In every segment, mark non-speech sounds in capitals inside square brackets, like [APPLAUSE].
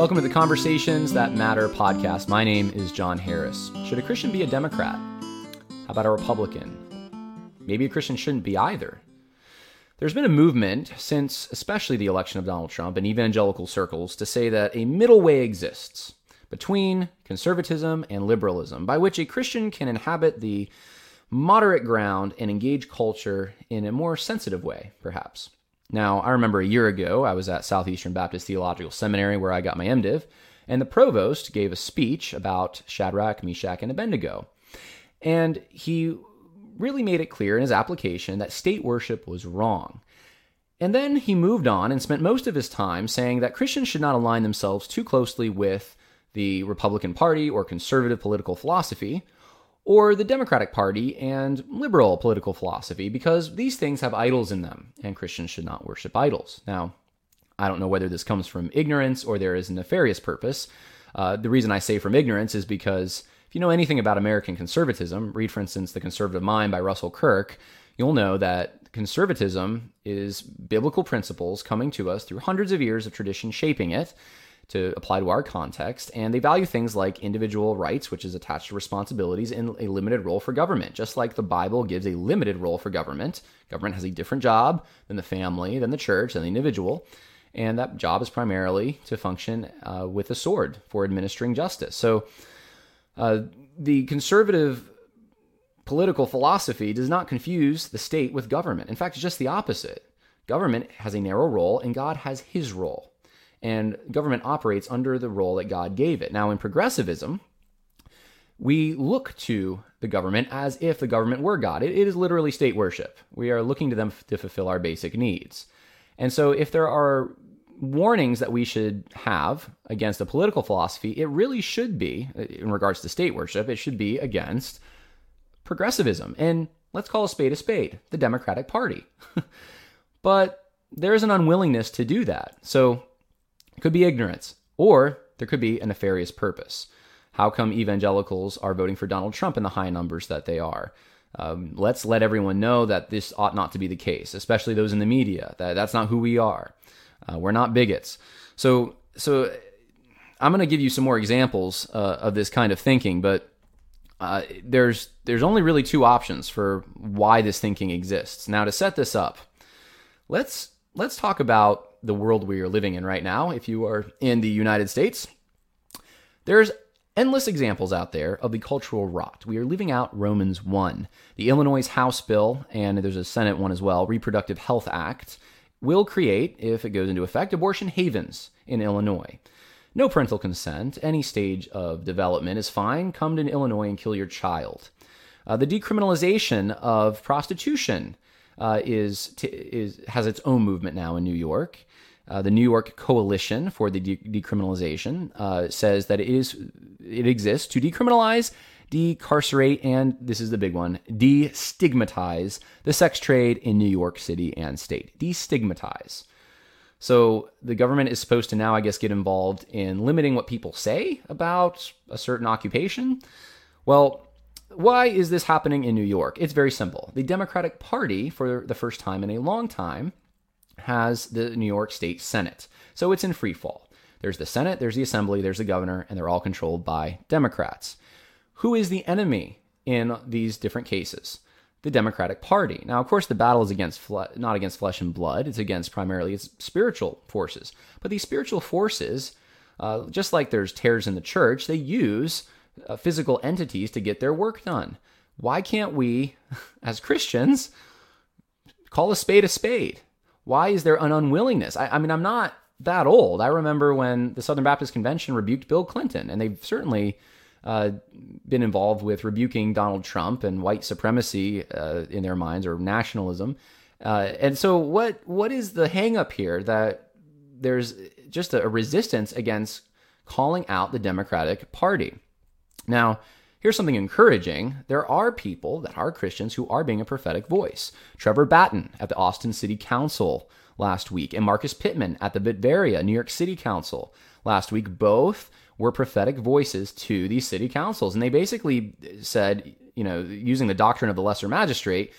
Welcome to the Conversations That Matter podcast. My name is John Harris. Should a Christian be a Democrat? How about a Republican? Maybe a Christian shouldn't be either. There's been a movement since, especially the election of Donald Trump in evangelical circles, to say that a middle way exists between conservatism and liberalism, by which a Christian can inhabit the moderate ground and engage culture in a more sensitive way, perhaps. Now, I remember a year ago, I was at Southeastern Baptist Theological Seminary where I got my MDiv, and the provost gave a speech about Shadrach, Meshach, and Abednego. And he really made it clear in his application that state worship was wrong. And then he moved on and spent most of his time saying that Christians should not align themselves too closely with the Republican Party or conservative political philosophy, or the Democratic Party and liberal political philosophy, because these things have idols in them, and Christians should not worship idols. Now, I don't know whether this comes from ignorance or there is a nefarious purpose. Uh, the reason I say from ignorance is because if you know anything about American conservatism, read, for instance, The Conservative Mind by Russell Kirk, you'll know that conservatism is biblical principles coming to us through hundreds of years of tradition shaping it to apply to our context. And they value things like individual rights, which is attached to responsibilities, and a limited role for government. Just like the Bible gives a limited role for government, government has a different job than the family, than the church, than the individual. And that job is primarily to function uh, with a sword for administering justice. So uh, the conservative political philosophy does not confuse the state with government. In fact, it's just the opposite. Government has a narrow role, and God has his role and government operates under the role that God gave it. Now, in progressivism, we look to the government as if the government were God. it, it is literally state worship. We are looking to them to fulfill our basic needs. And so, if there are warnings that we should have against a political philosophy, it really should be, in regards to state worship, it should be against progressivism. And let's call a spade a spade the Democratic Party. [LAUGHS] but there is an unwillingness to do that. So, it could be ignorance, or there could be a nefarious purpose. How come evangelicals are voting for Donald Trump in the high numbers that they are? Um, let's let everyone know that this ought not to be the case, especially those in the media. That that's not who we are. Uh, we're not bigots. So so I'm going to give you some more examples uh, of this kind of thinking, but uh, there's there's only really two options for why this thinking exists. Now to set this up, let's let's talk about the world we are living in right now, if you are in the United States, there's endless examples out there of the cultural rot. We are living out Romans 1. The Illinois House bill, and there's a Senate one as well, Reproductive Health Act, will create, if it goes into effect, abortion havens in Illinois. No parental consent, any stage of development is fine. Come to Illinois and kill your child. Uh, the decriminalization of prostitution uh, is, t- is has its own movement now in New York. Uh, the New York Coalition for the de- Decriminalization uh, says that it is it exists to decriminalize, decarcerate, and this is the big one: destigmatize the sex trade in New York City and state. Destigmatize. So the government is supposed to now, I guess, get involved in limiting what people say about a certain occupation. Well, why is this happening in New York? It's very simple. The Democratic Party, for the first time in a long time, has the New York State Senate. So it's in free fall. There's the Senate, there's the Assembly, there's the governor, and they're all controlled by Democrats. Who is the enemy in these different cases? The Democratic Party. Now, of course, the battle is against fle- not against flesh and blood. It's against primarily its spiritual forces. But these spiritual forces, uh, just like there's tares in the church, they use uh, physical entities to get their work done. Why can't we, [LAUGHS] as Christians, call a spade a spade? Why is there an unwillingness? I, I mean, I'm not that old. I remember when the Southern Baptist Convention rebuked Bill Clinton, and they've certainly uh, been involved with rebuking Donald Trump and white supremacy uh, in their minds or nationalism. Uh, and so, what what is the hangup here that there's just a resistance against calling out the Democratic Party? Now, here's something encouraging. There are people that are Christians who are being a prophetic voice. Trevor Batten at the Austin City Council last week, and Marcus Pittman at the Batavia New York City Council last week. Both were prophetic voices to these city councils. And they basically said, you know, using the doctrine of the lesser magistrate,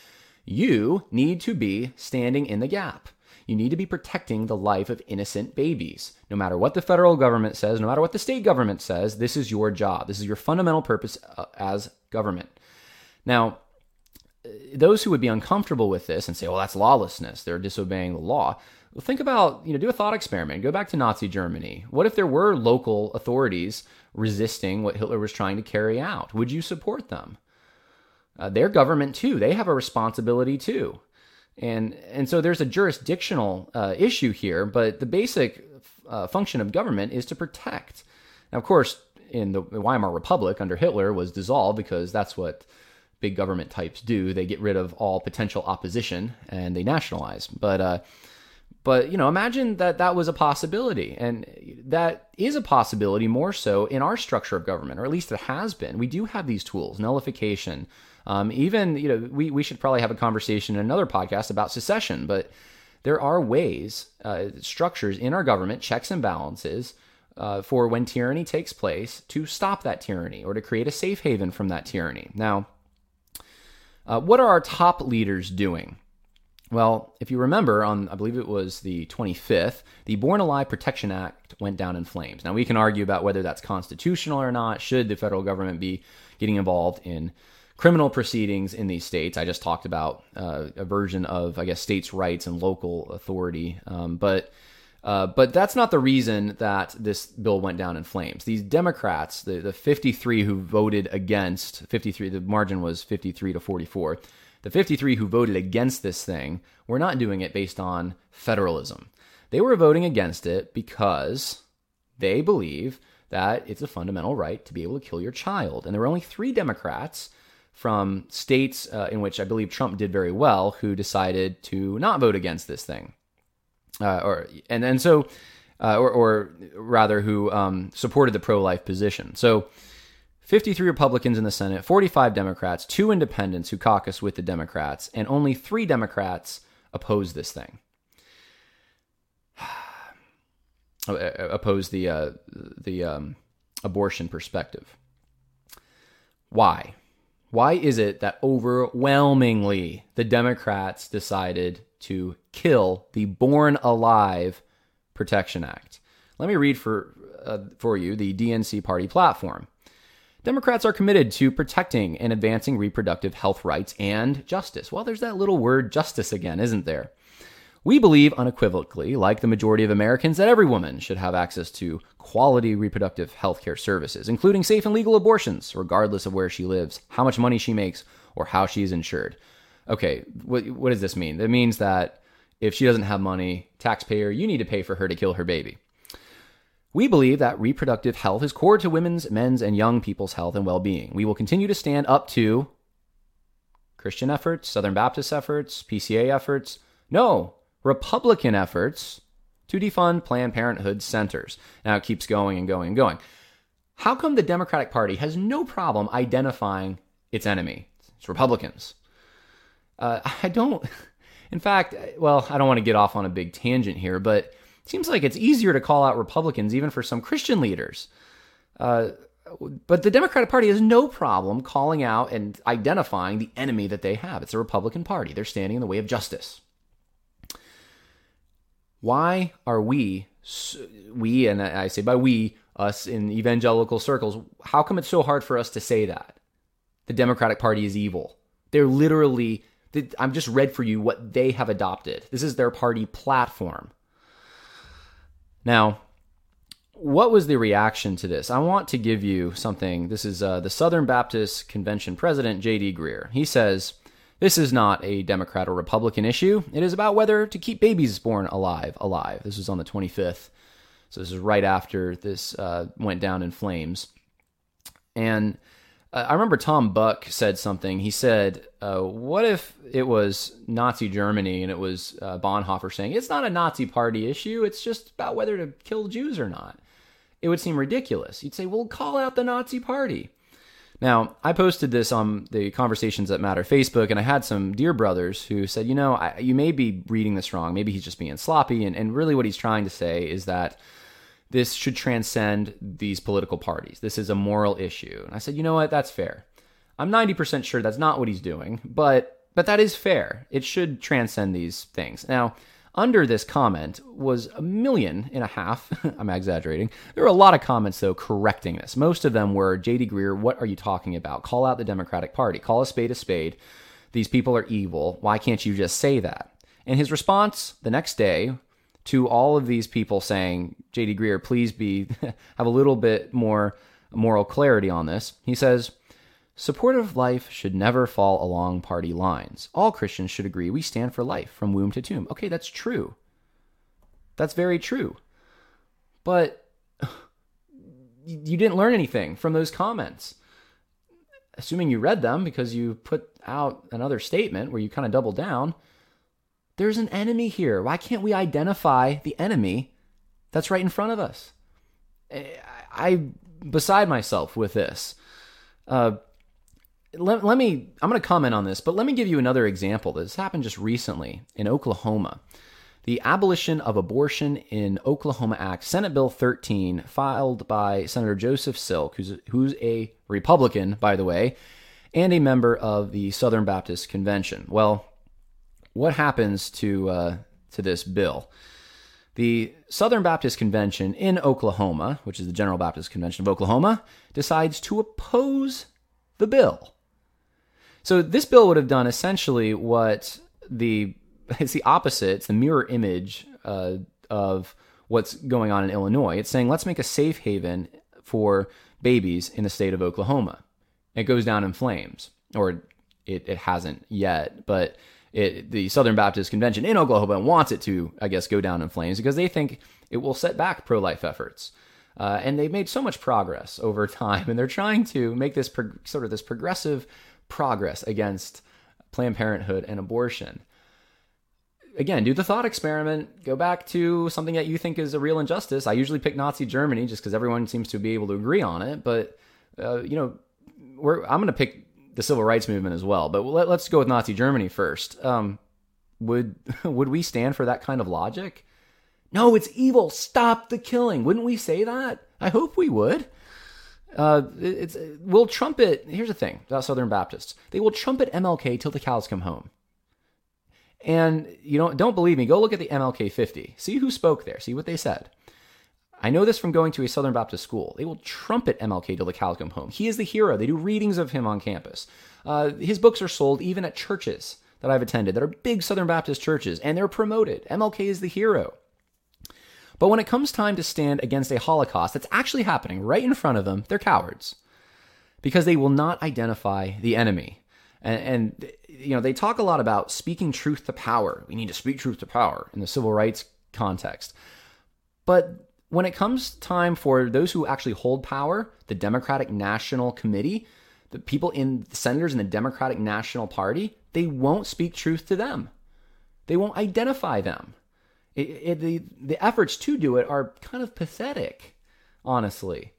you need to be standing in the gap. You need to be protecting the life of innocent babies. No matter what the federal government says, no matter what the state government says, this is your job. This is your fundamental purpose uh, as government. Now, those who would be uncomfortable with this and say, well, that's lawlessness, they're disobeying the law. Well, think about, you know, do a thought experiment. Go back to Nazi Germany. What if there were local authorities resisting what Hitler was trying to carry out? Would you support them? Uh, their government, too, they have a responsibility, too. And, and so there's a jurisdictional uh, issue here, but the basic uh, function of government is to protect. Now, of course, in the Weimar Republic under Hitler was dissolved because that's what big government types do. They get rid of all potential opposition and they nationalize. But uh, but you know, imagine that that was a possibility, and that is a possibility more so in our structure of government, or at least it has been. We do have these tools, nullification. Um, even you know, we we should probably have a conversation in another podcast about secession, but there are ways, uh, structures in our government, checks and balances. Uh, for when tyranny takes place, to stop that tyranny or to create a safe haven from that tyranny. Now, uh, what are our top leaders doing? Well, if you remember, on I believe it was the 25th, the Born Alive Protection Act went down in flames. Now, we can argue about whether that's constitutional or not. Should the federal government be getting involved in criminal proceedings in these states? I just talked about uh, a version of, I guess, states' rights and local authority. Um, but uh, but that's not the reason that this bill went down in flames. These Democrats, the, the 53 who voted against, 53, the margin was 53 to 44. The 53 who voted against this thing were not doing it based on federalism. They were voting against it because they believe that it's a fundamental right to be able to kill your child. And there were only three Democrats from states uh, in which I believe Trump did very well who decided to not vote against this thing uh, or and and so, uh, or, or rather, who um, supported the pro-life position. So, 53 Republicans in the Senate, 45 Democrats, two independents who caucus with the Democrats, and only three Democrats oppose this thing. [SIGHS] Uh, uh, oppose the uh, the um, abortion perspective. Why? Why is it that overwhelmingly the Democrats decided to kill the Born Alive Protection Act. Let me read for, uh, for you the DNC party platform. Democrats are committed to protecting and advancing reproductive health rights and justice. Well, there's that little word justice again, isn't there? We believe unequivocally, like the majority of Americans, that every woman should have access to quality reproductive health care services, including safe and legal abortions, regardless of where she lives, how much money she makes, or how she is insured okay, what, what does this mean? That means that if she doesn't have money, taxpayer, you need to pay for her to kill her baby. We believe that reproductive health is core to women's, men's, and young people's health and well being. We will continue to stand up to Christian efforts, Southern Baptist efforts, PCA efforts, no, Republican efforts to defund Planned Parenthood centers. Now it keeps going and going and going. How come the Democratic Party has no problem identifying its enemy? It's Republicans. Uh, I don't, in fact, well, I don't want to get off on a big tangent here, but it seems like it's easier to call out Republicans even for some Christian leaders. Uh, but the Democratic Party has no problem calling out and identifying the enemy that they have. It's the Republican Party. They're standing in the way of justice. Why are we, we, and I say by we, us in evangelical circles, how come it's so hard for us to say that? The Democratic Party is evil. They're literally I'm just read for you what they have adopted. This is their party platform. Now, what was the reaction to this? I want to give you something. This is uh, the Southern Baptist Convention president, J.D. Greear. He says, This is not a Democrat or Republican issue. It is about whether to keep babies born alive, alive. This was on the 25th. So this is right after this uh, went down in flames. And uh, I remember Tom Buck said something. He said, uh, "What if it was Nazi Germany and it was uh, Bonhoeffer saying it's not a Nazi party issue; it's just about whether to kill Jews or not?" It would seem ridiculous. You'd say, "Well, call out the Nazi party." Now, I posted this on the Conversations That Matter Facebook, and I had some dear brothers who said, "You know, I, you may be reading this wrong. Maybe he's just being sloppy." And, and really, what he's trying to say is that this should transcend these political parties. This is a moral issue. And I said, you know what? That's fair. I'm 90% sure that's not what he's doing, but but that is fair. It should transcend these things. Now, under this comment was a million and a half. [LAUGHS] I'm exaggerating. There were a lot of comments, though, correcting this. Most of them were J.D. Greear, what are you talking about? Call out the Democratic Party. Call a spade a spade. These people are evil. Why can't you just say that? And his response the next day to all of these people saying, J.D. Greear, please be [LAUGHS] have a little bit more moral clarity on this. He says, Supportive life should never fall along party lines. All Christians should agree we stand for life from womb to tomb. Okay, that's true. That's very true. But [SIGHS] you didn't learn anything from those comments. Assuming you read them because you put out another statement where you kind of double down, there's an enemy here. Why can't we identify the enemy that's right in front of us? I, beside myself with this. Uh, let, let me, I'm going to comment on this, but let me give you another example. This happened just recently in Oklahoma. The Abolition of Abortion in Oklahoma Act, Senate Bill 13, filed by Senator Joseph Silk, who's, who's a Republican, by the way, and a member of the Southern Baptist Convention. Well, what happens to, uh, to this bill? The Southern Baptist Convention in Oklahoma, which is the General Baptist Convention of Oklahoma, decides to oppose the bill. So this bill would have done essentially what the [LAUGHS] it's the opposite. It's the mirror image uh, of what's going on in Illinois. It's saying let's make a safe haven for babies in the state of Oklahoma. It goes down in flames, or it, it hasn't yet, but it, the Southern Baptist Convention in Oklahoma wants it to, I guess, go down in flames because they think it will set back pro life efforts. Uh, and they've made so much progress over [LAUGHS] time, and they're trying to make this sort of this progressive progress against Planned Parenthood and abortion. Again, do the thought experiment. Go back to something that you think is a real injustice. I usually pick Nazi Germany just because everyone seems to be able to agree on it. But uh, you know, I'm going to pick the civil rights movement as well. But let, us go with Nazi Germany first. Um, would [LAUGHS] would we stand for that kind of logic? No, it's evil. Stop the killing. Wouldn't we say that? I hope we would. Uh, it's we'll trumpet. Here's the thing about Southern Baptists: they will trumpet MLK till the cows come home. And you know, don't believe me? Go look at the MLK 50. See who spoke there. See what they said. I know this from going to a Southern Baptist school. They will trumpet MLK till the cows come home. He is the hero. They do readings of him on campus. Uh, his books are sold even at churches that I've attended that are big Southern Baptist churches, and they're promoted. MLK is the hero. But when it comes time to stand against a Holocaust that's actually happening right in front of them, they're cowards because they will not identify the enemy. And, and, you know, they talk a lot about speaking truth to power. We need to speak truth to power in the civil rights context. But when it comes time for those who actually hold power, the Democratic National Committee, the people in the senators in the Democratic National Party, they won't speak truth to them. They won't identify them. It, it, the the efforts to do it are kind of pathetic, honestly.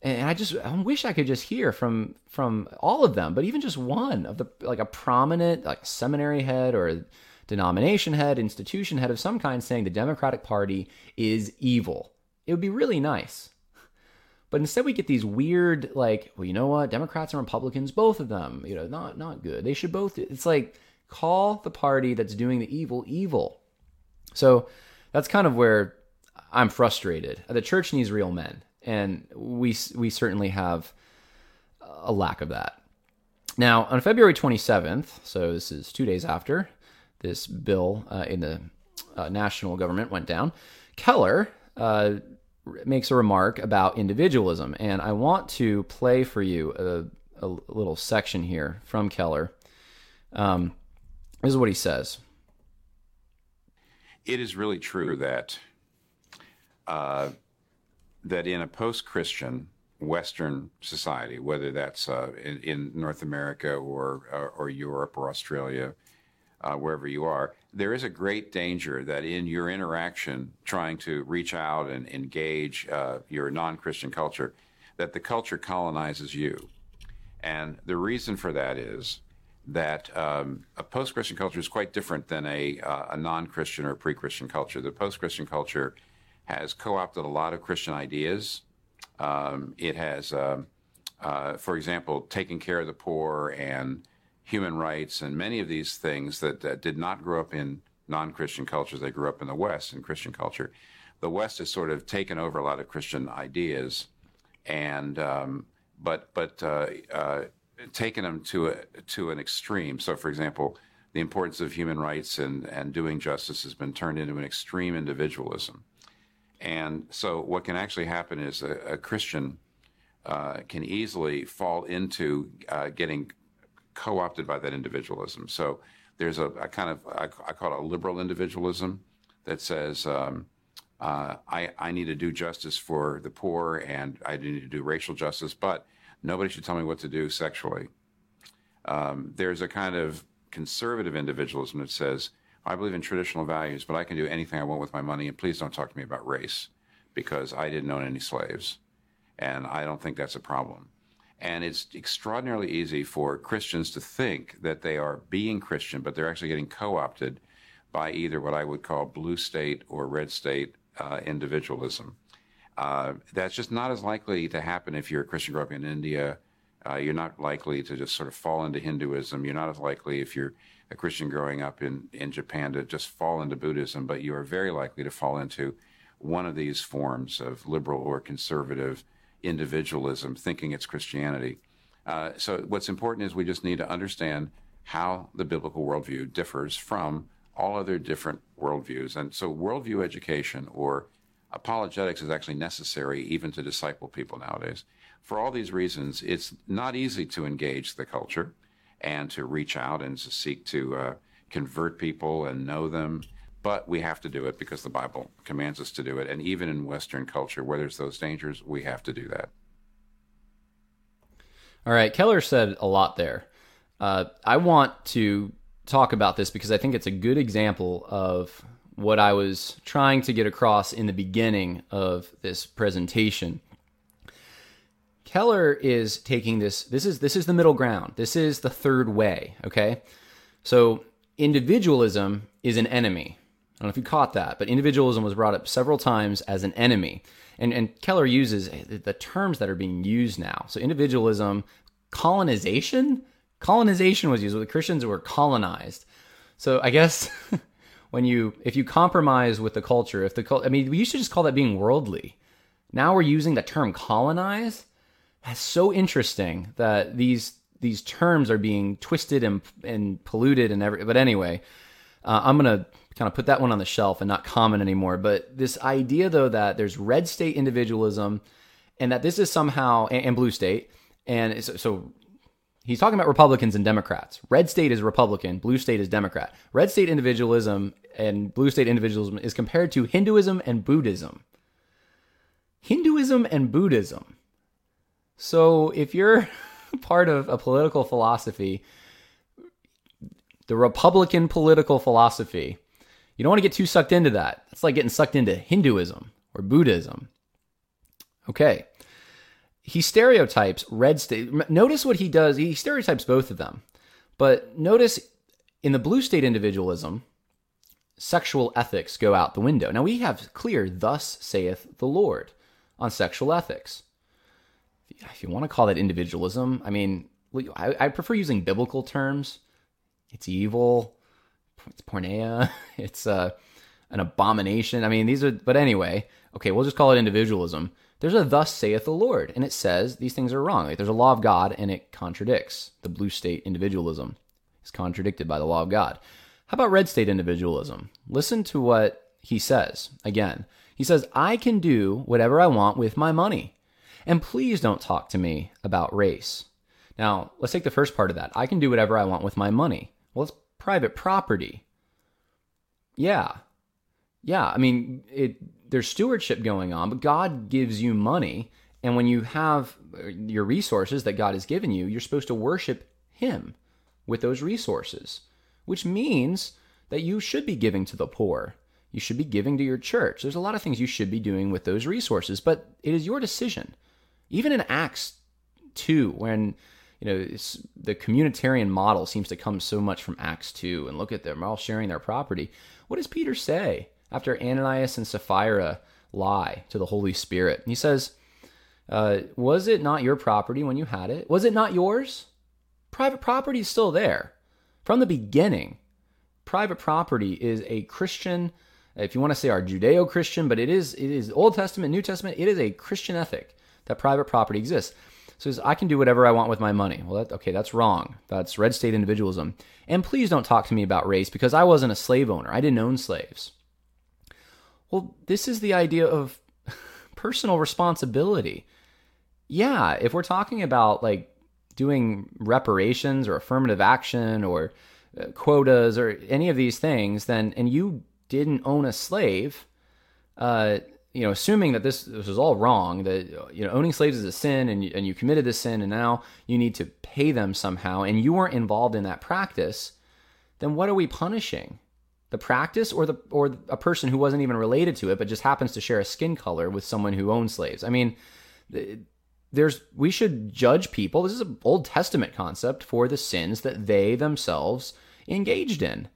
And I just I wish I could just hear from from all of them, but even just one of the like a prominent like seminary head or denomination head, institution head of some kind saying the Democratic Party is evil. It would be really nice. But instead we get these weird like, well, you know what? Democrats and Republicans, both of them, you know, not not good. They should both it's like call the party that's doing the evil evil. So that's kind of where I'm frustrated. The church needs real men, and we we certainly have a lack of that. Now, on February 27th, so this is two days after this bill uh, in the uh, national government went down, Keller uh, makes a remark about individualism, and I want to play for you a, a little section here from Keller. Um, this is what he says it is really true that uh, that in a post-Christian Western society, whether that's uh, in, in, North America or or, or Europe or Australia, uh, wherever you are, there is a great danger that in your interaction, trying to reach out and engage uh, your non-Christian culture, that the culture colonizes you, and the reason for that is that um, a post-Christian culture is quite different than a, uh, a non-Christian or pre-Christian culture. The post-Christian culture has co-opted a lot of Christian ideas. Um, it has, uh, uh, for example, taking care of the poor and human rights and many of these things that, that did not grow up in non-Christian cultures. They grew up in the West in Christian culture. The West has sort of taken over a lot of Christian ideas, and um, but but uh, uh, taken them to a to an extreme. So, for example, the importance of human rights and and doing justice has been turned into an extreme individualism. And so, what can actually happen is a, a Christian uh, can easily fall into uh, getting co opted by that individualism. So, there's a, a kind of, I, I, call it a liberal individualism that says, um, uh, I, I need to do justice for the poor and I need to do racial justice, but nobody should tell me what to do sexually. Um, there's a kind of conservative individualism that says, I believe in traditional values, but I can do anything I want with my money, and please don't talk to me about race because I didn't own any slaves. And I don't think that's a problem. And it's extraordinarily easy for Christians to think that they are being Christian, but they're actually getting co opted by either what I would call blue state or red state uh, individualism. Uh, that's just not as likely to happen if you're a Christian growing up in India. Uh, you're not likely to just sort of fall into Hinduism. You're not as likely if you're a Christian growing up in, in Japan to just fall into Buddhism, but you are very likely to fall into one of these forms of liberal or conservative individualism, thinking it's Christianity. Uh, so, what's important is we just need to understand how the biblical worldview differs from all other different worldviews. And so, worldview education or apologetics is actually necessary even to disciple people nowadays. For all these reasons, it's not easy to engage the culture and to reach out and to seek to uh, convert people and know them. But we have to do it because the Bible commands us to do it. And even in Western culture, where there's those dangers, we have to do that. All right. Keller said a lot there. Uh, I want to talk about this because I think it's a good example of what I was trying to get across in the beginning of this presentation. Keller is taking this this is this is the middle ground. This is the third way, okay? So individualism is an enemy. I don't know if you caught that, but individualism was brought up several times as an enemy. And and Keller uses eh, the terms that are being used now. So individualism, colonization, colonization was used. The Christians were colonized. So I guess [LAUGHS] when you if you compromise with the culture, if the I mean we used to just call that being worldly. Now we're using the term colonize that's so interesting that these these terms are being twisted and and polluted and every. But anyway, uh, I'm gonna kind of put that one on the shelf and not comment anymore. But this idea though that there's red state individualism, and that this is somehow and, and blue state, and so, so he's talking about Republicans and Democrats. Red state is Republican, blue state is Democrat. Red state individualism and blue state individualism is compared to Hinduism and Buddhism. Hinduism and Buddhism. So if you're [LAUGHS] part of a political philosophy, the Republican political philosophy, you don't want to get too sucked into that. It's like getting sucked into Hinduism or Buddhism. Okay. He stereotypes red state. Notice what he does. He stereotypes both of them. But notice in the blue state individualism, sexual ethics go out the window. Now we have clear, thus saith the Lord on sexual ethics if you want to call that individualism, I mean, I, prefer using biblical terms. It's evil. It's porneia. [LAUGHS] It's uh, an abomination. I mean, these are, but anyway, okay, we'll just call it individualism. There's a thus saith the Lord, and it says these things are wrong. Like there's a law of God, and it contradicts. The blue state individualism It's contradicted by the law of God. How about red state individualism? Listen to what he says. Again, he says, I can do whatever I want with my money. And please don't talk to me about race. Now, let's take the first part of that. I can do whatever I want with my money. Well, it's private property. Yeah. Yeah, I mean, it there's stewardship going on, but God gives you money, and when you have uh, your resources that God has given you, you're supposed to worship him with those resources, which means that you should be giving to the poor. You should be giving to your church. There's a lot of things you should be doing with those resources, but it is your decision. Even in Acts 2, when you know the communitarian model seems to come so much from Acts 2, and look at them all sharing their property. What does Peter say after Ananias and Sapphira lie to the Holy Spirit? He says, uh, Was it not your property when you had it? Was it not yours? Private property is still there. From the beginning, private property is a Christian, if you want to say our Judeo-Christian, but it is it is Old Testament, New Testament. It is a Christian ethic that private property exists. So I can do whatever I want with my money. Well, that, okay, that's wrong. That's red state individualism. And please don't talk to me about race because I wasn't a slave owner. I didn't own slaves. Well, this is the idea of [LAUGHS] personal responsibility. Yeah, if we're talking about like doing reparations or affirmative action or uh, quotas or any of these things, then and you didn't own a slave, uh, you know, assuming that this this was all wrong, that you know owning slaves is a sin, and and you committed this sin, and now you need to pay them somehow, and you weren't involved in that practice, then what are we punishing? The practice, or the or a person who wasn't even related to it, but just happens to share a skin color with someone who owns slaves? I mean, there's we should judge people. This is an Old Testament concept for the sins that they themselves engaged in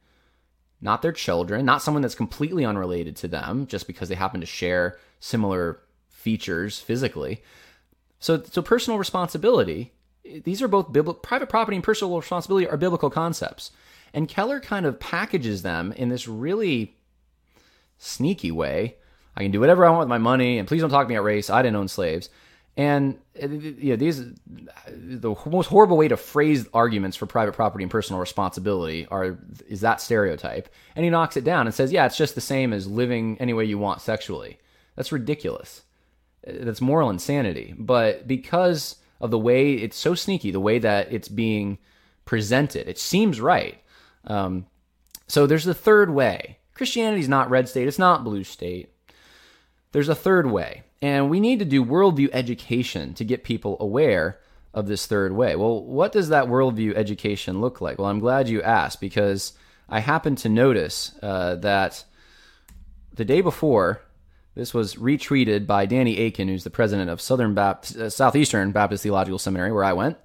not their children, not someone that's completely unrelated to them just because they happen to share similar features physically. So, so personal responsibility, these are both biblical, private property and personal responsibility are biblical concepts. And Keller kind of packages them in this really sneaky way. I can do whatever I want with my money, and please don't talk to me about race. I didn't own slaves. And uh, you know, these the most horrible way to phrase arguments for private property and personal responsibility are is that stereotype. And he knocks it down and says, "Yeah, it's just the same as living any way you want sexually." That's ridiculous. Uh, that's moral insanity. But because of the way it's so sneaky, the way that it's being presented, it seems right. Um, so there's the third way. Christianity's not red state. It's not blue state. There's a third way. And we need to do worldview education to get people aware of this third way. Well, what does that worldview education look like? Well, I'm glad you asked because I happened to notice uh, that the day before, this was retweeted by Danny Akin, who's the president of Southern Baptist, uh, Southeastern Baptist Theological Seminary, where I went.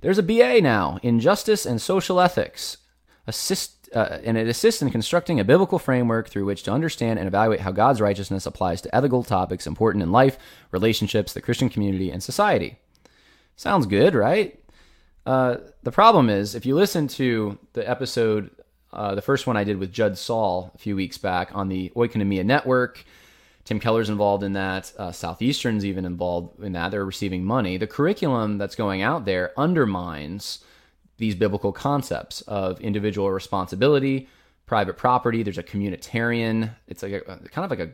There's a BA now in Justice and Social Ethics, assist, uh, and it assists in constructing a biblical framework through which to understand and evaluate how God's righteousness applies to ethical topics important in life, relationships, the Christian community, and society. Sounds good, right? Uh, the problem is, if you listen to the episode, uh, the first one I did with Judd Saul a few weeks back on the Oikonomia Network, Tim Keller's involved in that. Uh, Southeastern's even involved in that. They're receiving money. The curriculum that's going out there undermines these biblical concepts of individual responsibility, private property. There's a communitarian. It's like a, kind of like a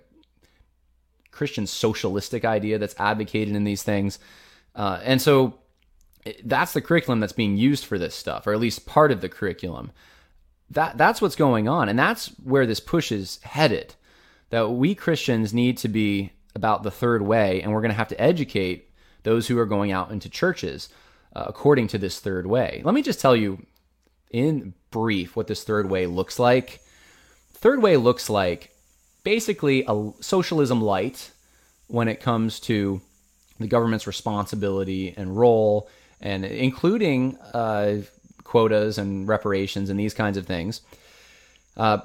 Christian socialistic idea that's advocated in these things. Uh, and so that's the curriculum that's being used for this stuff, or at least part of the curriculum. That that's what's going on, and that's where this push is headed. That we Christians need to be about the third way, and we're going to have to educate those who are going out into churches uh, according to this third way. Let me just tell you in brief what this third way looks like. Third way looks like basically a socialism light when it comes to the government's responsibility and role, and including uh, quotas and reparations and these kinds of things. Uh,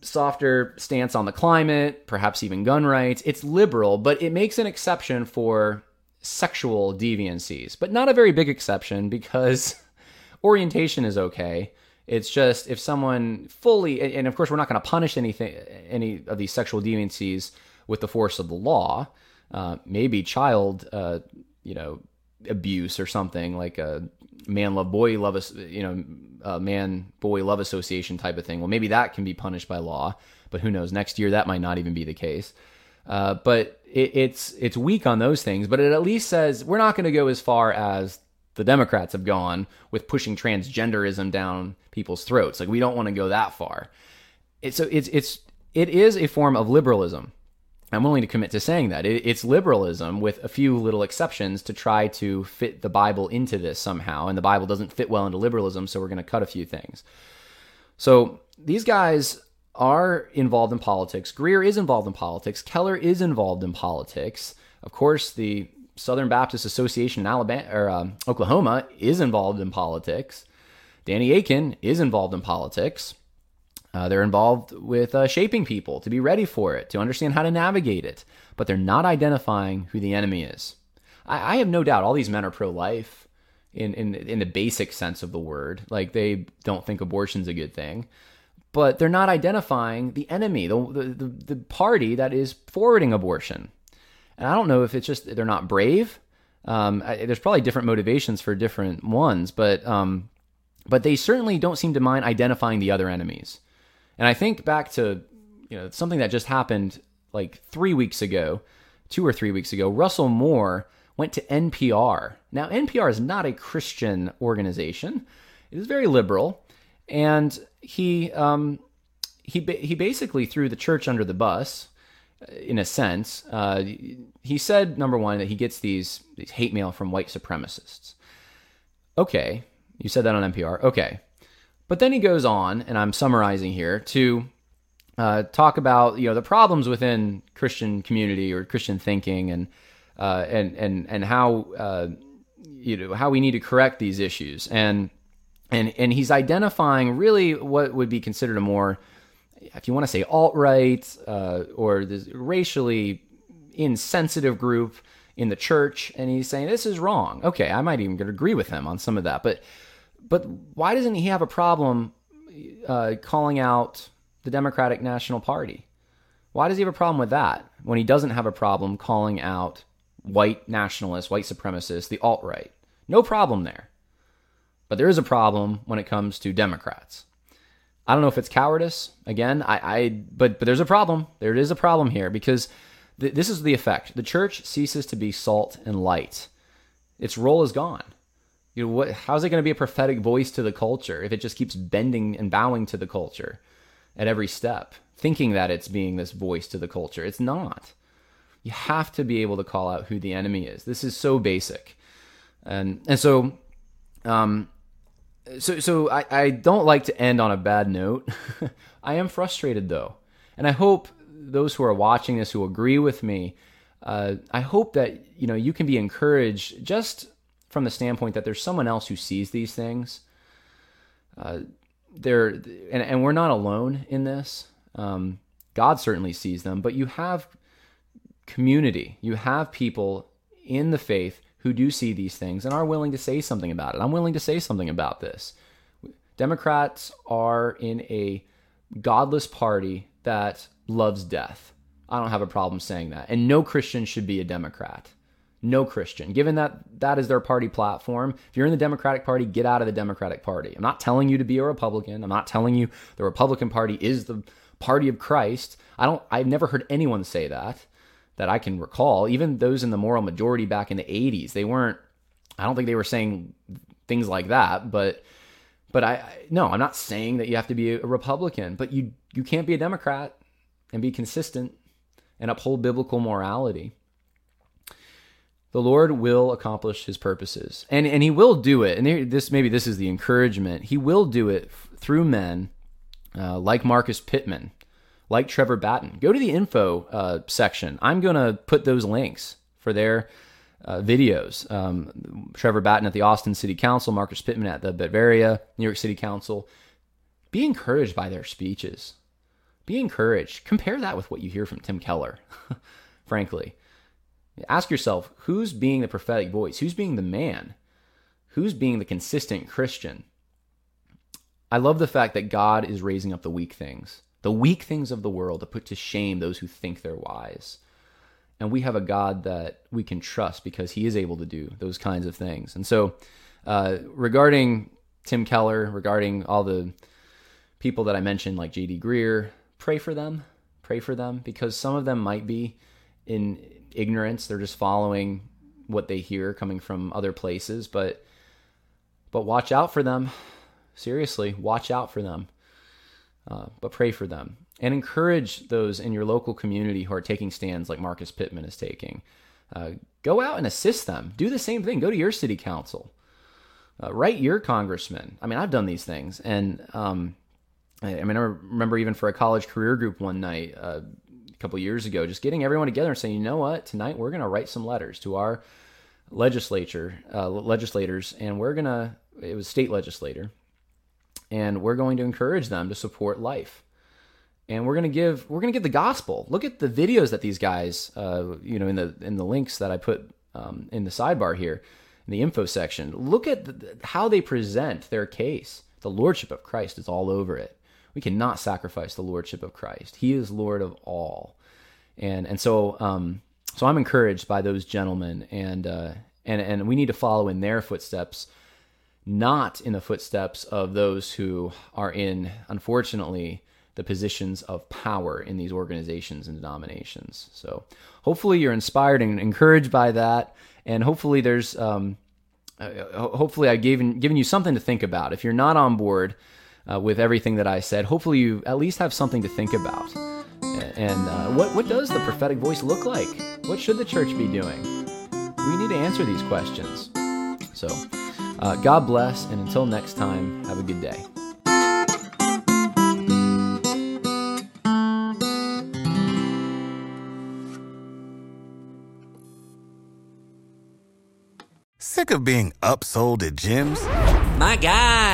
softer stance on the climate, perhaps even gun rights. It's liberal, but it makes an exception for sexual deviancies, but not a very big exception because [LAUGHS] orientation is okay. It's just if someone fully, and of course, we're not going to punish anything, any of these sexual deviancies with the force of the law. Uh, maybe child, uh, you know, abuse or something like a man love boy love, you know, man boy love association type of thing. Well, maybe that can be punished by law, but who knows? Next year that might not even be the case. Uh, but it, it's it's weak on those things, but it at least says we're not going to go as far as the Democrats have gone with pushing transgenderism down people's throats. Like we don't want to go that far. It, so it's it's it is a form of liberalism. I'm willing to commit to saying that it, it's liberalism with a few little exceptions to try to fit the Bible into this somehow, and the Bible doesn't fit well into liberalism, so we're going to cut a few things. So these guys are involved in politics. Greear is involved in politics. Keller is involved in politics. Of course, the Southern Baptist Association in Alabama or uh, Oklahoma is involved in politics. Danny Akin is involved in politics. Uh, they're involved with uh, shaping people to be ready for it, to understand how to navigate it, but they're not identifying who the enemy is. I, I have no doubt all these men are pro-life in, in in the basic sense of the word. Like they don't think abortion's a good thing but they're not identifying the enemy, the, the, the party that is forwarding abortion. And I don't know if it's just they're not brave. Um, I, there's probably different motivations for different ones, but um, but they certainly don't seem to mind identifying the other enemies. And I think back to you know something that just happened like three weeks ago, two or three weeks ago. Russell Moore went to NPR. Now NPR is not a Christian organization; it is very liberal, and he um, he he basically threw the church under the bus in a sense. Uh, he said number one that he gets these these hate mail from white supremacists. Okay, you said that on NPR. Okay, but then he goes on, and I'm summarizing here to uh, talk about you know the problems within Christian community or Christian thinking, and uh, and and and how uh, you know how we need to correct these issues, and and and he's identifying really what would be considered a more if you want to say alt right uh, or the racially insensitive group in the church, and he's saying this is wrong. Okay, I might even agree with him on some of that, but but why doesn't he have a problem uh, calling out the Democratic National Party? Why does he have a problem with that when he doesn't have a problem calling out white nationalists, white supremacists, the alt right? No problem there. But there is a problem when it comes to Democrats. I don't know if it's cowardice again. I, I but but there's a problem. There is a problem here because th- this is the effect. The church ceases to be salt and light. Its role is gone. You know what? How's it going to be a prophetic voice to the culture if it just keeps bending and bowing to the culture at every step, thinking that it's being this voice to the culture? It's not. You have to be able to call out who the enemy is. This is so basic, and and so um, so so I, I don't like to end on a bad note. [LAUGHS] I am frustrated though, and I hope those who are watching this who agree with me, uh, I hope that you know you can be encouraged just from the standpoint that there's someone else who sees these things. Uh, there and and we're not alone in this. Um, God certainly sees them, but you have community. You have people in the faith who do see these things and are willing to say something about it. I'm willing to say something about this. Democrats are in a godless party that loves death. I don't have a problem saying that. And no Christian should be a Democrat. No Christian. Given that that is their party platform, if you're in the Democratic Party, get out of the Democratic Party. I'm not telling you to be a Republican. I'm not telling you the Republican Party is the party of Christ. I don't I've never heard anyone say that that I can recall, even those in the moral majority back in the 80s, they weren't, I don't think they were saying things like that, but, but I, no, I'm not saying that you have to be a Republican, but you, you can't be a Democrat and be consistent and uphold biblical morality. The Lord will accomplish his purposes and, and he will do it. And this, maybe this is the encouragement. He will do it through men uh, like Marcus Pittman, like Trevor Batten. Go to the info uh, section. I'm going to put those links for their uh, videos. Um, Trevor Batten at the Austin City Council, Marcus Pittman at the Batavia, New York City Council. Be encouraged by their speeches. Be encouraged. Compare that with what you hear from Tim Keller, [LAUGHS] frankly. Ask yourself who's being the prophetic voice? Who's being the man? Who's being the consistent Christian? I love the fact that God is raising up the weak things the weak things of the world to put to shame those who think they're wise. And we have a God that we can trust because he is able to do those kinds of things. And so, uh, regarding Tim Keller, regarding all the people that I mentioned, like J.D. Greear, pray for them. Pray for them because some of them might be in ignorance. They're just following what they hear coming from other places. But but watch out for them. Seriously, watch out for them. Uh, but pray for them and encourage those in your local community who are taking stands like Marcus Pittman is taking. Uh, go out and assist them. Do the same thing. Go to your city council. Uh, write your congressman. I mean, I've done these things, and um, I, I, mean, I remember even for a college career group one night uh, a couple years ago, just getting everyone together and saying, you know what, tonight we're going to write some letters to our legislature, uh, legislators, and we're going to. It was state legislator, and we're going to encourage them to support life. And we're going to give we're to give the gospel. Look at the videos that these guys uh, you know in the in the links that i put um, in the sidebar here in the info section. Look at the, how they present their case. The lordship of christ is all over it. We cannot sacrifice the lordship of Christ. He is Lord of all, and and so um, so I'm encouraged by those gentlemen, and uh, and and we need to follow in their footsteps, not in the footsteps of those who are in, unfortunately, the positions of power in these organizations and denominations. So hopefully you're inspired and encouraged by that, and hopefully there's um, uh, hopefully I've given given you something to think about. If you're not on board uh, with everything that I said, hopefully you at least have something to think about. And uh, what what does the prophetic voice look like? What should the church be doing? We need to answer these questions. So, uh, God bless, and until next time, have a good day. Sick of being upsold at gyms? My guy,